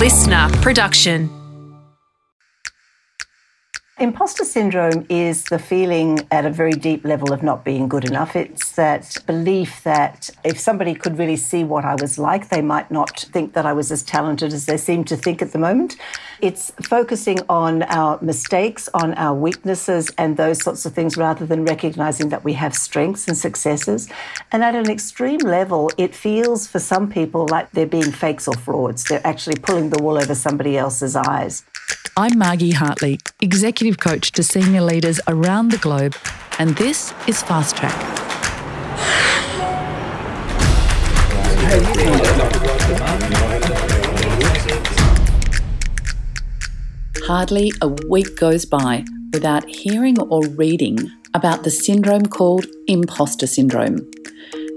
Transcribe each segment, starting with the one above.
listener production. Imposter syndrome is the feeling at a very deep level of not being good enough. It's that belief that if somebody could really see what I was like, they might not think that I was as talented as they seem to think at the moment. It's focusing on our mistakes, on our weaknesses, and those sorts of things rather than recognizing that we have strengths and successes. And at an extreme level, it feels for some people like they're being fakes or frauds. They're actually pulling the wool over somebody else's eyes. I'm Margie Hartley, Executive Coach to senior leaders around the globe, and this is Fast Track. Hardly a week goes by without hearing or reading about the syndrome called imposter syndrome.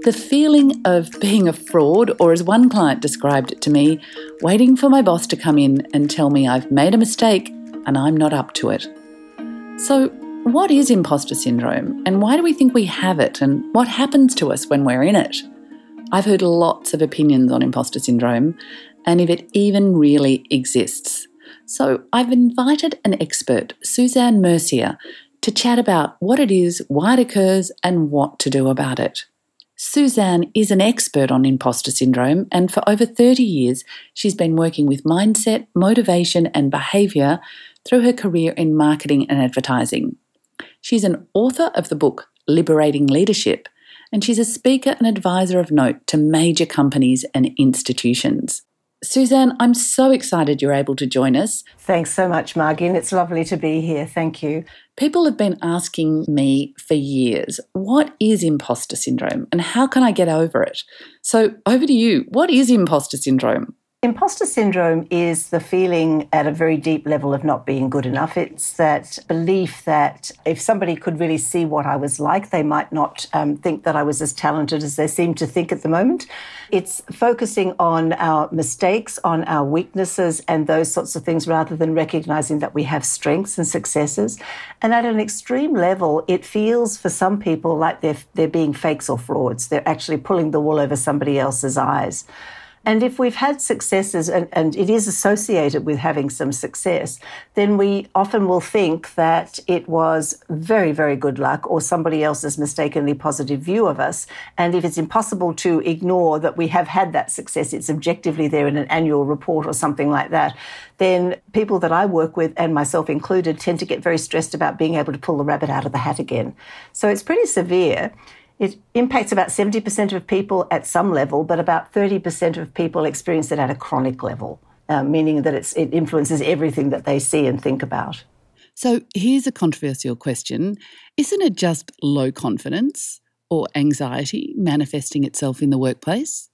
The feeling of being a fraud, or as one client described it to me, waiting for my boss to come in and tell me I've made a mistake and I'm not up to it. So, what is imposter syndrome and why do we think we have it and what happens to us when we're in it? I've heard lots of opinions on imposter syndrome and if it even really exists. So, I've invited an expert, Suzanne Mercier, to chat about what it is, why it occurs, and what to do about it. Suzanne is an expert on imposter syndrome, and for over 30 years, she's been working with mindset, motivation, and behaviour through her career in marketing and advertising. She's an author of the book Liberating Leadership, and she's a speaker and advisor of note to major companies and institutions. Suzanne, I'm so excited you're able to join us. Thanks so much, Margie, and it's lovely to be here. Thank you. People have been asking me for years, what is imposter syndrome and how can I get over it? So, over to you. What is imposter syndrome? Imposter syndrome is the feeling at a very deep level of not being good enough. It's that belief that if somebody could really see what I was like, they might not um, think that I was as talented as they seem to think at the moment. It's focusing on our mistakes, on our weaknesses, and those sorts of things rather than recognizing that we have strengths and successes. And at an extreme level, it feels for some people like they're, they're being fakes or frauds. They're actually pulling the wool over somebody else's eyes. And if we've had successes and, and, it is associated with having some success, then we often will think that it was very, very good luck or somebody else's mistakenly positive view of us. And if it's impossible to ignore that we have had that success, it's objectively there in an annual report or something like that, then people that I work with, and myself included, tend to get very stressed about being able to pull the rabbit out of the hat again. So it's pretty severe. It impacts about 70% of people at some level, but about 30% of people experience it at a chronic level, uh, meaning that it influences everything that they see and think about. So here's a controversial question Isn't it just low confidence or anxiety manifesting itself in the workplace?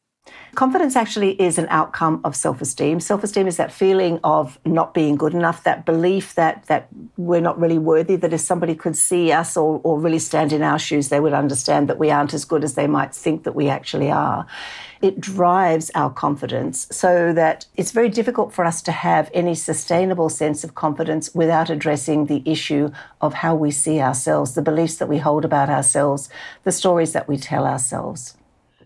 Confidence actually is an outcome of self-esteem. Self-esteem is that feeling of not being good enough, that belief that that we're not really worthy, that if somebody could see us or, or really stand in our shoes, they would understand that we aren't as good as they might think that we actually are. It drives our confidence so that it's very difficult for us to have any sustainable sense of confidence without addressing the issue of how we see ourselves, the beliefs that we hold about ourselves, the stories that we tell ourselves.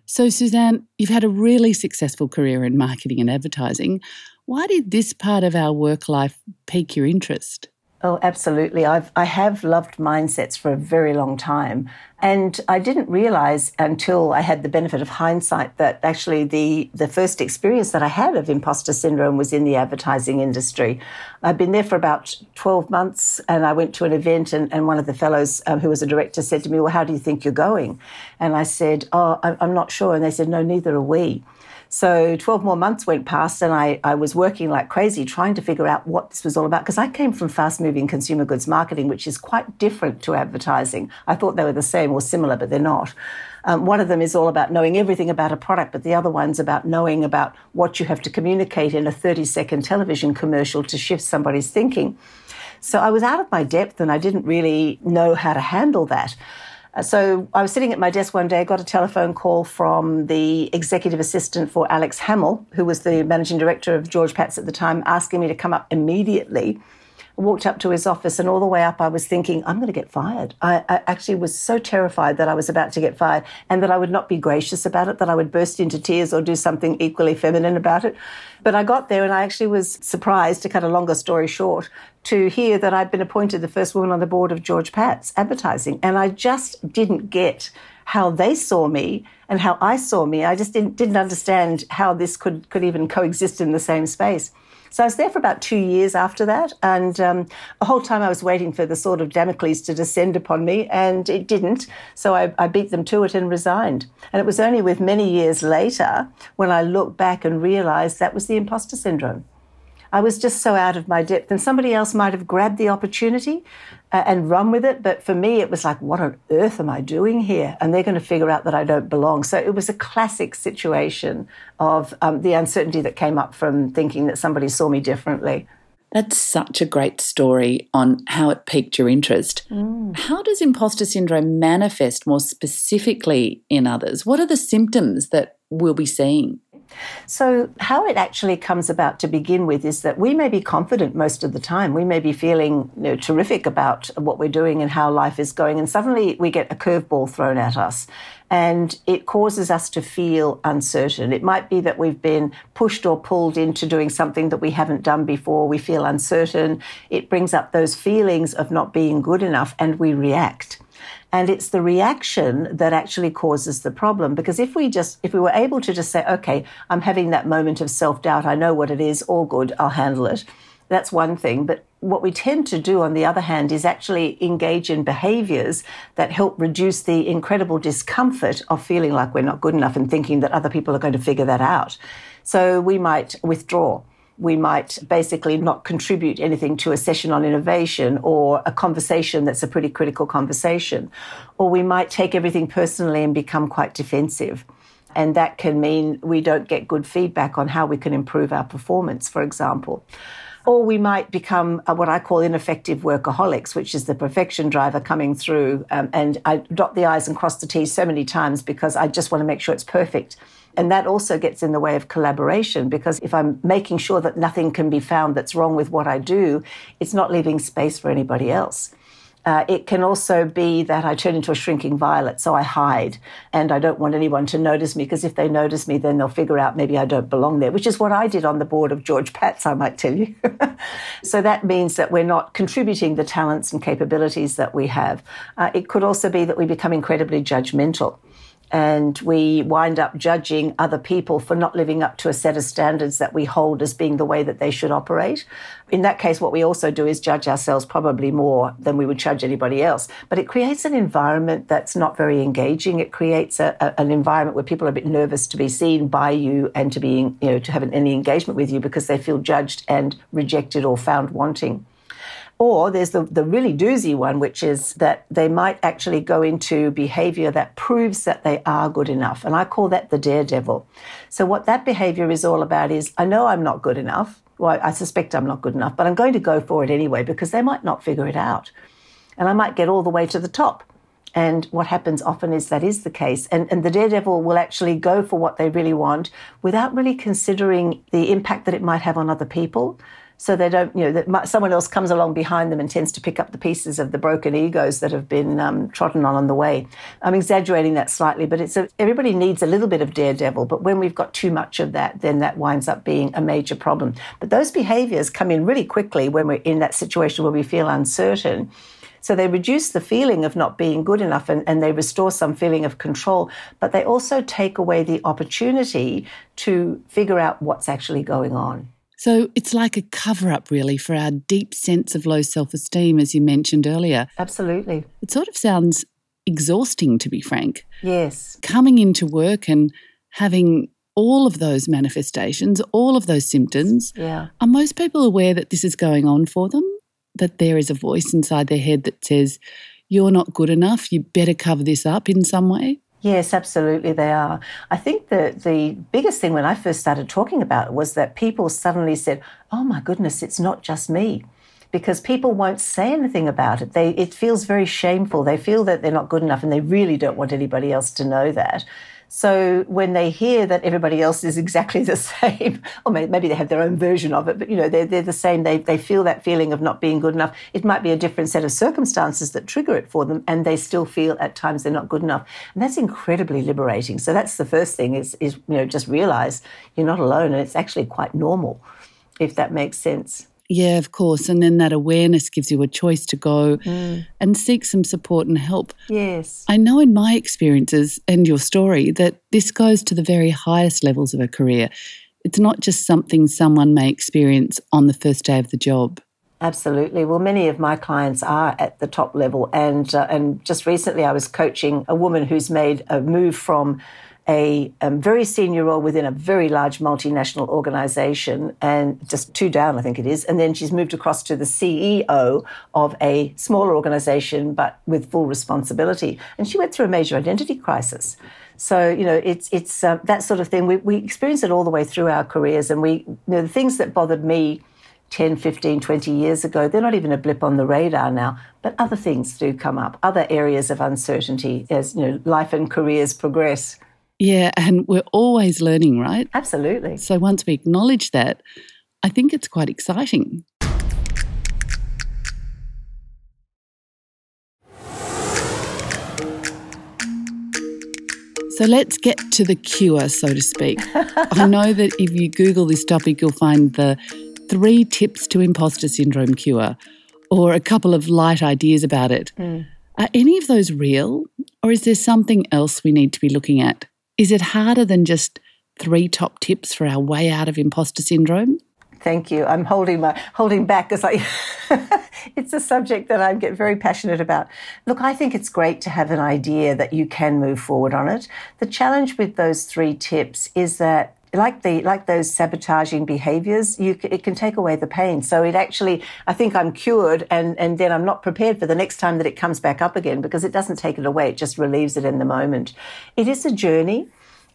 So, Suzanne, you've had a really successful career in marketing and advertising. Why did this part of our work life pique your interest? Oh, absolutely. I've, I have loved mindsets for a very long time. And I didn't realize until I had the benefit of hindsight that actually the, the first experience that I had of imposter syndrome was in the advertising industry. I'd been there for about 12 months and I went to an event and, and one of the fellows um, who was a director said to me, well, how do you think you're going? And I said, oh, I'm not sure. And they said, no, neither are we. So 12 more months went past and I, I was working like crazy trying to figure out what this was all about because I came from fast moving consumer goods marketing, which is quite different to advertising. I thought they were the same or similar, but they're not. Um, one of them is all about knowing everything about a product, but the other one's about knowing about what you have to communicate in a 30 second television commercial to shift somebody's thinking. So I was out of my depth and I didn't really know how to handle that. Uh, so I was sitting at my desk one day, got a telephone call from the executive assistant for Alex Hamill, who was the managing director of George Patts at the time, asking me to come up immediately I walked up to his office, and all the way up, I was thinking, I'm going to get fired. I, I, actually was so terrified that I was about to get fired and that I would not be gracious about it, that I would burst into tears or do something equally feminine about it. But I got there, and I actually was surprised, to cut a longer story short, to hear that I'd been appointed the first woman on the board of George Patts advertising. And I just didn't get how they saw me and how I saw me. I just didn't, didn't understand how this could, could even coexist in the same space. So I was there for about two years after that, and um, the whole time I was waiting for the sword of Damocles to descend upon me, and it didn't. So I, I beat them to it and resigned. And it was only with many years later when I looked back and realised that was the imposter syndrome. I was just so out of my depth, and somebody else might have grabbed the opportunity uh, and run with it. But for me, it was like, what on earth am I doing here? And they're going to figure out that I don't belong. So it was a classic situation of um, the uncertainty that came up from thinking that somebody saw me differently. That's such a great story on how it piqued your interest. Mm. How does imposter syndrome manifest more specifically in others? What are the symptoms that we'll be seeing? So, how it actually comes about to begin with is that we may be confident most of the time. We may be feeling you know, terrific about what we're doing and how life is going, and suddenly we get a curveball thrown at us. And it causes us to feel uncertain. It might be that we've been pushed or pulled into doing something that we haven't done before. We feel uncertain. It brings up those feelings of not being good enough, and we react. And it's the reaction that actually causes the problem. Because if we just, if we were able to just say, okay, I'm having that moment of self doubt, I know what it is, all good, I'll handle it. That's one thing. But what we tend to do, on the other hand, is actually engage in behaviors that help reduce the incredible discomfort of feeling like we're not good enough and thinking that other people are going to figure that out. So we might withdraw we might basically not contribute anything to a session on innovation or a conversation that's a pretty critical conversation. Or we might take everything personally and become quite defensive. And that can mean we don't get good feedback on how we can improve our performance, for example. Or we might become what I call ineffective workaholics, which is the perfection driver coming through. Um, and I dot the I's and cross the T's so many times because I just want to make sure it's perfect. And that also gets in the way of collaboration because if I'm making sure that nothing can be found that's wrong with what I do, it's not leaving space for anybody else. Uh, it can also be that I turn into a shrinking violet, so I hide and I don't want anyone to notice me because if they notice me, then they'll figure out maybe I don't belong there, which is what I did on the board of George Patts, I might tell you. so that means that we're not contributing the talents and capabilities that we have. Uh, it could also be that we become incredibly judgmental and we wind up judging other people for not living up to a set of standards that we hold as being the way that they should operate. In that case, what we also do is judge ourselves probably more than we would judge anybody else. But it creates an environment that's not very engaging. It creates a, a, an environment where people are a bit nervous to be seen by you and to be, you know, to have any engagement with you because they feel judged and rejected or found wanting. Or there's the, the really doozy one, which is that they might actually go into behavior that proves that they are good enough. And I call that the daredevil. So, what that behavior is all about is I know I'm not good enough. Well, I suspect I'm not good enough, but I'm going to go for it anyway because they might not figure it out. And I might get all the way to the top. And what happens often is that is the case. And, and the daredevil will actually go for what they really want without really considering the impact that it might have on other people so they don't, you know, that someone else comes along behind them and tends to pick up the pieces of the broken egos that have been um, trodden on on the way. I'm exaggerating that slightly, but it's a, everybody needs a little bit of daredevil. But when we've got too much of that, then that winds up being a major problem. But those behaviors come in really quickly when we're in that situation where we feel uncertain. So they reduce the feeling of not being good enough and, and, they restore some feeling of control, but they also take away the opportunity to figure out what's actually going on. So it's like a cover up, really, for our deep sense of low self esteem, as you mentioned earlier. Absolutely. It sort of sounds exhausting, to be frank. Yes. Coming into work and having all of those manifestations, all of those symptoms. Yeah. Are most people aware that this is going on for them? That there is a voice inside their head that says, you're not good enough, you better cover this up in some way? Yes, absolutely, they are. I think that the biggest thing when I first started talking about it was that people suddenly said, "Oh my goodness, it's not just me." Because people won't say anything about it. They, it feels very shameful. They feel that they're not good enough and they really don't want anybody else to know that. So when they hear that everybody else is exactly the same, or maybe they have their own version of it, but you know, they're, they're the same, they, they feel that feeling of not being good enough. It might be a different set of circumstances that trigger it for them, and they still feel at times they're not good enough. And that's incredibly liberating. So that's the first thing is, is you know, just realize you're not alone and it's actually quite normal, if that makes sense. Yeah, of course. And then that awareness gives you a choice to go mm. and seek some support and help. Yes. I know in my experiences and your story that this goes to the very highest levels of a career. It's not just something someone may experience on the first day of the job. Absolutely. Well, many of my clients are at the top level, and uh, and just recently I was coaching a woman who's made a move from a, a, very senior role within a very large multinational organization and just two down, I think it is. And then she's moved across to the CEO of a smaller organization, but with full responsibility. And she went through a major identity crisis. So, you know, it's, it's uh, that sort of thing. We, we experience it all the way through our careers. And we, you know, the things that bothered me 10, 15, 20 years ago, they're not even a blip on the radar now, but other things do come up, other areas of uncertainty as, you know, life and careers progress. Yeah, and we're always learning, right? Absolutely. So once we acknowledge that, I think it's quite exciting. So let's get to the cure, so to speak. I know that if you Google this topic, you'll find the three tips to imposter syndrome cure or a couple of light ideas about it. Mm. Are any of those real, or is there something else we need to be looking at? Is it harder than just three top tips for our way out of imposter syndrome? Thank you. I'm holding my holding back because I it's a subject that I get very passionate about. Look, I think it's great to have an idea that you can move forward on it. The challenge with those three tips is that like the like those sabotaging behaviors you it can take away the pain. So it actually i think i'm cured and and then i'm not prepared for the next time that it comes back up again because it doesn't take it away it just relieves it in the moment. It is a journey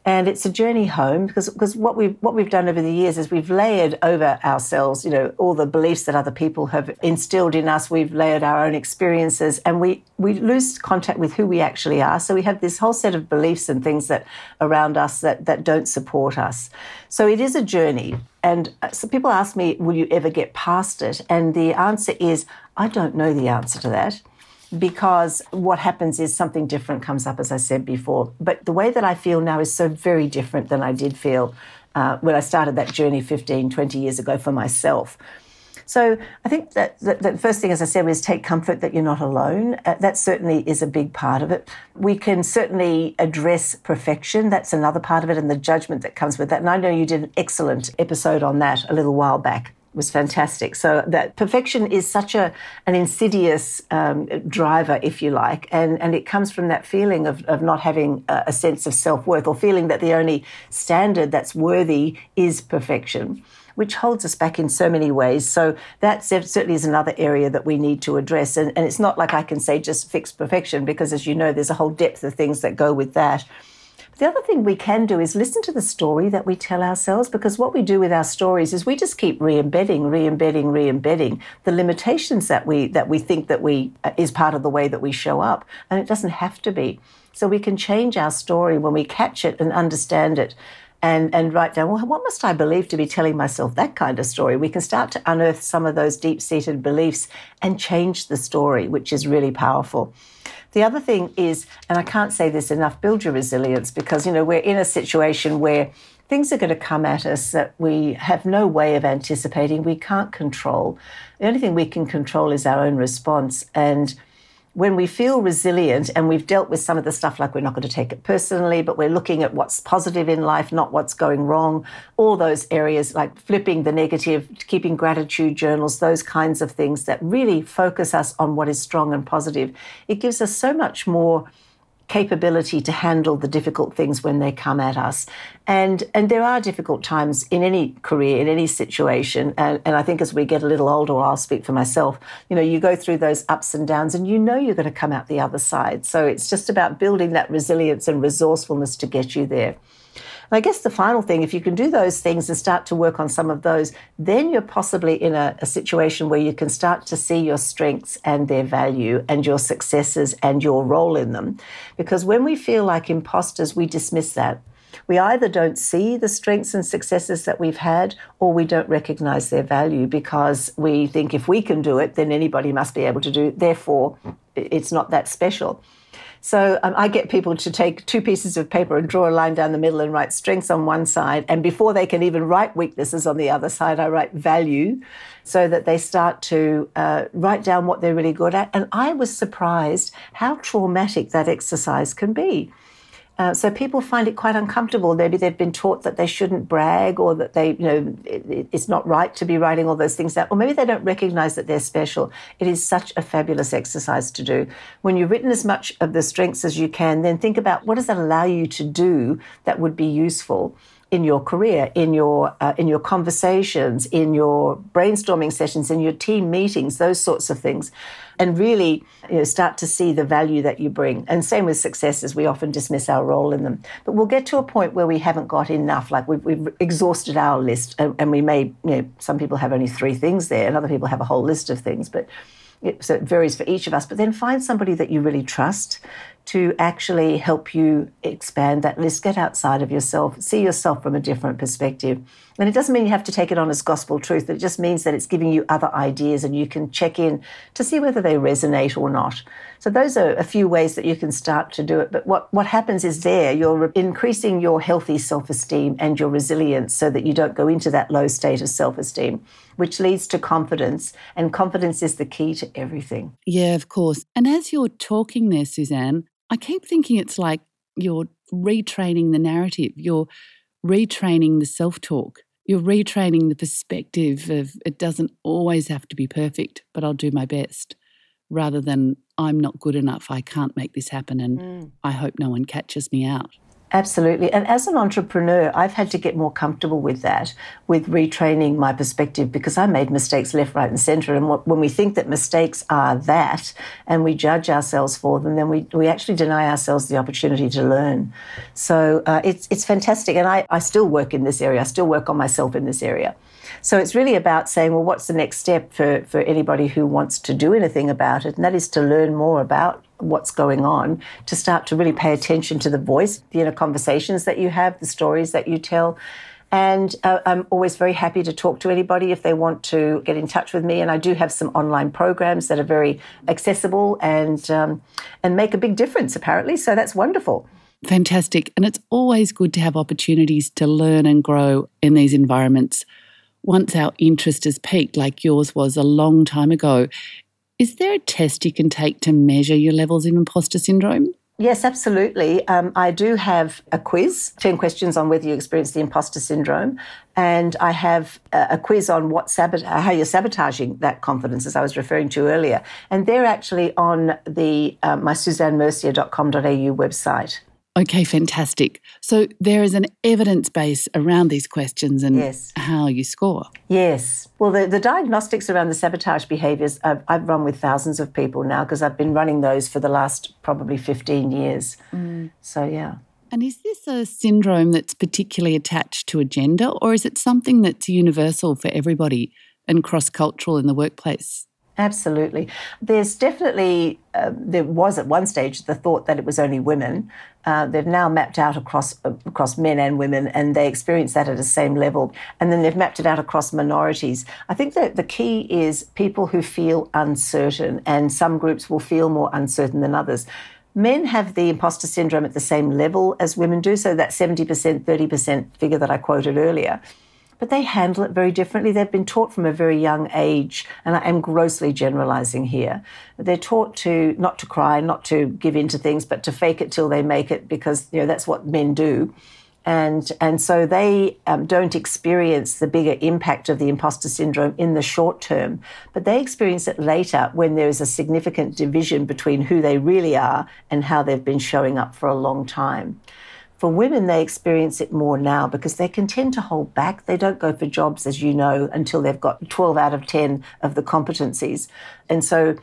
and it's a journey home because because what we what we've done over the years is we've layered over ourselves you know all the beliefs that other people have instilled in us. We've layered our own experiences and we we lose contact with who we actually are. So we have this whole set of beliefs and things that around us that that don't support us. So it is a journey. And uh, so people ask me will you ever get past it? And the answer is I don't know the answer to that because what happens is something different comes up, as I said before. But the way that I feel now is so very different than I did feel uh, when I started that journey 15, 20 years ago for myself. So I think that, the first thing, as I said, was take comfort that you're not alone. Uh, that certainly is a big part of it. We can certainly address perfection. That's another part of it, and the judgment that comes with that. And I know you did an excellent episode on that a little while back was fantastic. So that perfection is such a an insidious um, driver, if you like, and and it comes from that feeling of of not having a, a sense of self worth or feeling that the only standard that's worthy is perfection. Which holds us back in so many ways. So that certainly is another area that we need to address. And, and it's not like I can say just fix perfection, because as you know, there's a whole depth of things that go with that. The other thing we can do is listen to the story that we tell ourselves because what we do with our stories is we just keep re-embedding, re-embedding, re-embedding the limitations that we that we think that we uh, is part of the way that we show up, and it doesn't have to be. So we can change our story when we catch it and understand it. And, and write down, well, what must I believe to be telling myself that kind of story? We can start to unearth some of those deep seated beliefs and change the story, which is really powerful. The other thing is, and I can't say this enough, build your resilience because, you know, we're in a situation where things are going to come at us that we have no way of anticipating, we can't control. The only thing we can control is our own response. And when we feel resilient and we've dealt with some of the stuff like we're not going to take it personally, but we're looking at what's positive in life, not what's going wrong, all those areas like flipping the negative, keeping gratitude journals, those kinds of things that really focus us on what is strong and positive, it gives us so much more capability to handle the difficult things when they come at us. And and there are difficult times in any career, in any situation. And, and I think as we get a little older, I'll speak for myself, you know, you go through those ups and downs and you know you're going to come out the other side. So it's just about building that resilience and resourcefulness to get you there. And I guess the final thing, if you can do those things and start to work on some of those, then you're possibly in a, a situation where you can start to see your strengths and their value and your successes and your role in them. Because when we feel like imposters, we dismiss that. We either don't see the strengths and successes that we've had, or we don't recognize their value because we think if we can do it, then anybody must be able to do it. Therefore, it's not that special. So um, I get people to take two pieces of paper and draw a line down the middle and write strengths on one side. And before they can even write weaknesses on the other side, I write value so that they start to uh, write down what they're really good at. And I was surprised how traumatic that exercise can be. Uh, so people find it quite uncomfortable. Maybe they've been taught that they shouldn't brag or that they, you know, it, it's not right to be writing all those things down. Or maybe they don't recognize that they're special. It is such a fabulous exercise to do. When you've written as much of the strengths as you can, then think about what does that allow you to do that would be useful in your career, in your uh, in your conversations, in your brainstorming sessions, in your team meetings, those sorts of things, and really you know, start to see the value that you bring. And same with successes, we often dismiss our role in them. But we'll get to a point where we haven't got enough, like we've, we've exhausted our list, and, and we may, you know, some people have only three things there, and other people have a whole list of things, but. It, so it varies for each of us, but then find somebody that you really trust to actually help you expand that list, get outside of yourself, see yourself from a different perspective. And it doesn't mean you have to take it on as gospel truth, it just means that it's giving you other ideas and you can check in to see whether they resonate or not. So those are a few ways that you can start to do it. But what, what happens is there, you're increasing your healthy self-esteem and your resilience so that you don't go into that low state of self-esteem, which leads to confidence. And confidence is the key to everything. Yeah, of course. And as you're talking there, Suzanne, I keep thinking it's like you're retraining the narrative, you're retraining the self talk, you're retraining the perspective of it doesn't always have to be perfect, but I'll do my best, rather than I'm not good enough, I can't make this happen, and mm. I hope no one catches me out. Absolutely. And as an entrepreneur, I've had to get more comfortable with that, with retraining my perspective because I made mistakes left, right, and center. And when we think that mistakes are that and we judge ourselves for them, then we, we actually deny ourselves the opportunity to learn. So uh, it's, it's fantastic. And I, I still work in this area, I still work on myself in this area. So it's really about saying, well, what's the next step for, for anybody who wants to do anything about it? And that is to learn more about what's going on, to start to really pay attention to the voice, the inner conversations that you have, the stories that you tell. And uh, I'm always very happy to talk to anybody if they want to get in touch with me. And I do have some online programs that are very accessible and um, and make a big difference, apparently. So that's wonderful. Fantastic. And it's always good to have opportunities to learn and grow in these environments. Once our interest has peaked, like yours was a long time ago, is there a test you can take to measure your levels of imposter syndrome? Yes, absolutely. Um, I do have a quiz, 10 questions on whether you experience the imposter syndrome. And I have a, a quiz on what sabot- how you're sabotaging that confidence, as I was referring to earlier. And they're actually on the uh, my suzannemercier.com.au website. Okay, fantastic. So there is an evidence base around these questions and yes. how you score. Yes. Well, the, the diagnostics around the sabotage behaviours, I've, I've run with thousands of people now because I've been running those for the last probably 15 years. Mm. So, yeah. And is this a syndrome that's particularly attached to a gender or is it something that's universal for everybody and cross cultural in the workplace? Absolutely. There's definitely, uh, there was at one stage the thought that it was only women. Uh, they've now mapped out across across men and women, and they experience that at the same level. And then they've mapped it out across minorities. I think that the key is people who feel uncertain, and some groups will feel more uncertain than others. Men have the imposter syndrome at the same level as women do, so that 70%, 30% figure that I quoted earlier but they handle it very differently. They've been taught from a very young age, and I am grossly generalizing here. They're taught to not to cry, not to give in to things, but to fake it till they make it because, you know, that's what men do. And, and so they um, don't experience the bigger impact of the imposter syndrome in the short term, but they experience it later when there is a significant division between who they really are and how they've been showing up for a long time. For women, they experience it more now because they can tend to hold back. They don't go for jobs, as you know, until they've got 12 out of 10 of the competencies. And so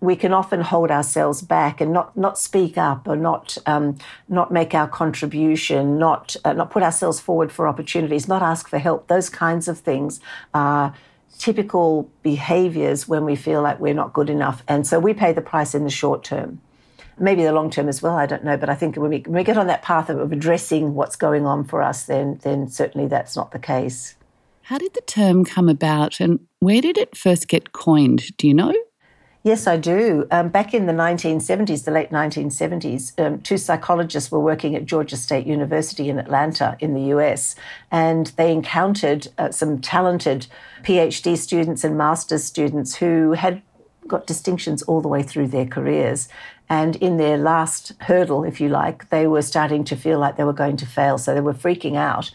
we can often hold ourselves back and not, not speak up or not um, not make our contribution, not uh, not put ourselves forward for opportunities, not ask for help. Those kinds of things are typical behaviors when we feel like we're not good enough, and so we pay the price in the short term. Maybe the long term as well. I don't know, but I think when we, when we get on that path of, of addressing what's going on for us, then then certainly that's not the case. How did the term come about, and where did it first get coined? Do you know? Yes, I do. Um, back in the 1970s, the late 1970s, um, two psychologists were working at Georgia State University in Atlanta in the US, and they encountered uh, some talented PhD students and master's students who had got distinctions all the way through their careers. And in their last hurdle, if you like, they were starting to feel like they were going to fail. So they were freaking out.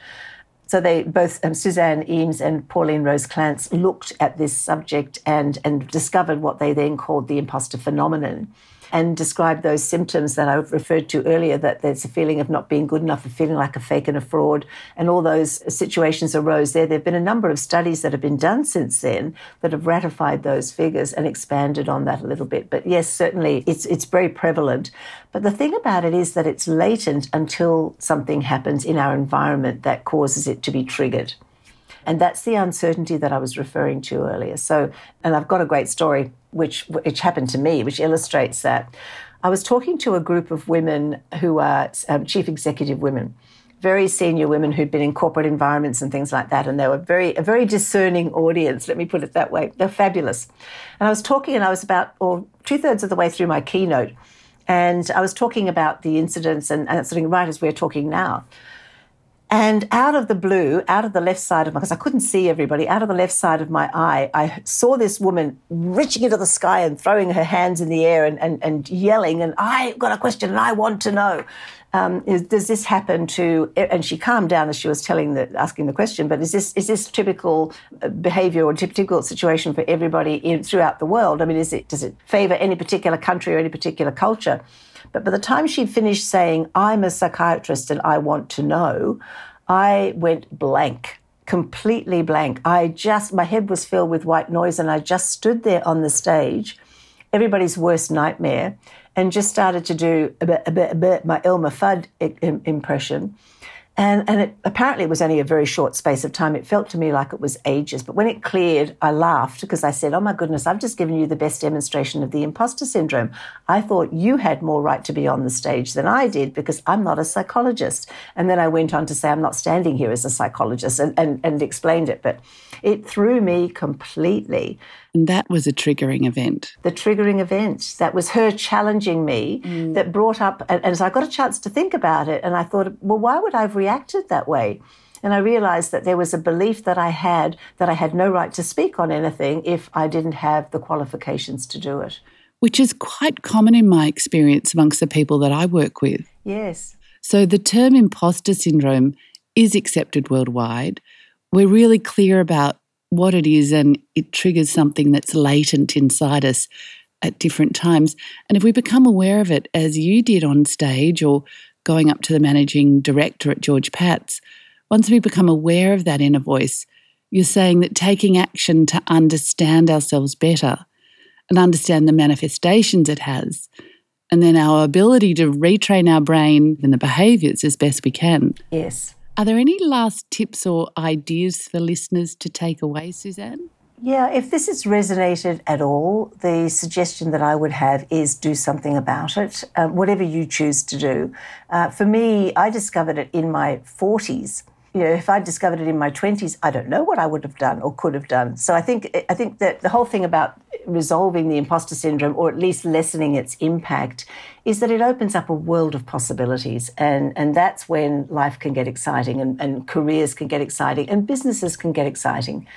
So they both um, Suzanne Imes and Pauline Rose Clance looked at this subject and and discovered what they then called the imposter phenomenon and describe those symptoms that I referred to earlier that there's a feeling of not being good enough, a feeling like a fake and a fraud, and all those situations arose there. There have been a number of studies that have been done since then that have ratified those figures and expanded on that a little bit. But yes, certainly it's, it's very prevalent. But the thing about it is that it's latent until something happens in our environment that causes it to be triggered. And that's the uncertainty that I was referring to earlier. So, and I've got a great story which which happened to me, which illustrates that. I was talking to a group of women who are um, chief executive women, very senior women who'd been in corporate environments and things like that, and they were very a very discerning audience. Let me put it that way. They're fabulous. And I was talking, and I was about or two thirds of the way through my keynote, and I was talking about the incidents and, and sort of right as we're talking now. And out of the blue, out of the left side of my, because I couldn't see everybody, out of the left side of my eye, I saw this woman reaching into the sky and throwing her hands in the air and, and, and yelling, and I've got a question and I want to know. Um, is, does this happen to? And she calmed down as she was telling the, asking the question. But is this is this typical uh, behaviour or typical situation for everybody in, throughout the world? I mean, is it does it favour any particular country or any particular culture? But by the time she'd finished saying, I'm a psychiatrist and I want to know, I went blank, completely blank. I just, my head was filled with white noise and I just stood there on the stage, everybody's worst nightmare, and just started to do a bit, a bit, a bit my Elmer Fudd impression. And, and it, apparently it was only a very short space of time. It felt to me like it was ages. But when it cleared, I laughed because I said, Oh my goodness, I've just given you the best demonstration of the imposter syndrome. I thought you had more right to be on the stage than I did because I'm not a psychologist. And then I went on to say, I'm not standing here as a psychologist and, and, and explained it. But it threw me completely. And that was a triggering event. The triggering event. That was her challenging me mm. that brought up, and, and so I got a chance to think about it. And I thought, well, why would I have reacted that way? And I realized that there was a belief that I had that I had no right to speak on anything if I didn't have the qualifications to do it. Which is quite common in my experience amongst the people that I work with. Yes. So the term imposter syndrome is accepted worldwide. We're really clear about what it is and it triggers something that's latent inside us at different times. And if we become aware of it, as you did on stage or going up to the managing director at George Patts, once we become aware of that inner voice, you're saying that taking action to understand ourselves better and understand the manifestations it has, and then our ability to retrain our brain and the behaviors as best we can. Yes. Are there any last tips or ideas for listeners to take away, Suzanne? Yeah, if this has resonated at all, the suggestion that I would have is do something about it, um, whatever you choose to do. Uh, for me, I discovered it in my 40s you know, if I discovered it in my twenties, I don't know what I would have done or could have done. So I think I think that the whole thing about resolving the imposter syndrome, or at least lessening its impact, is that it opens up a world of possibilities, and and that's when life can get exciting, and, and careers can get exciting, and businesses can get exciting.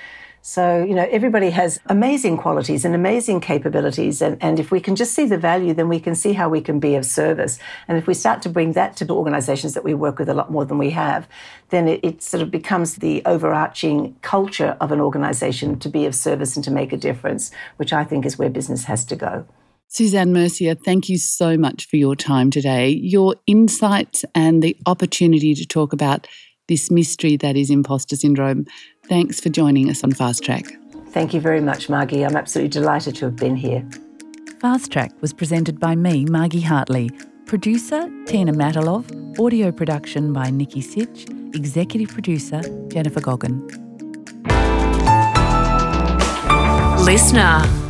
So, you know, everybody has amazing qualities and amazing capabilities. And, and if we can just see the value, then we can see how we can be of service. And if we start to bring that to the organizations that we work with a lot more than we have, then it, it sort of becomes the overarching culture of an organization to be of service and to make a difference, which I think is where business has to go. Suzanne Mercier, thank you so much for your time today. Your insights and the opportunity to talk about this mystery that is imposter syndrome. Thanks for joining us on Fast Track. Thank you very much, Margie. I'm absolutely delighted to have been here. Fast Track was presented by me, Margie Hartley. Producer, Tina Matalov. Audio production by Nikki Sitch. Executive producer, Jennifer Goggin. Listener.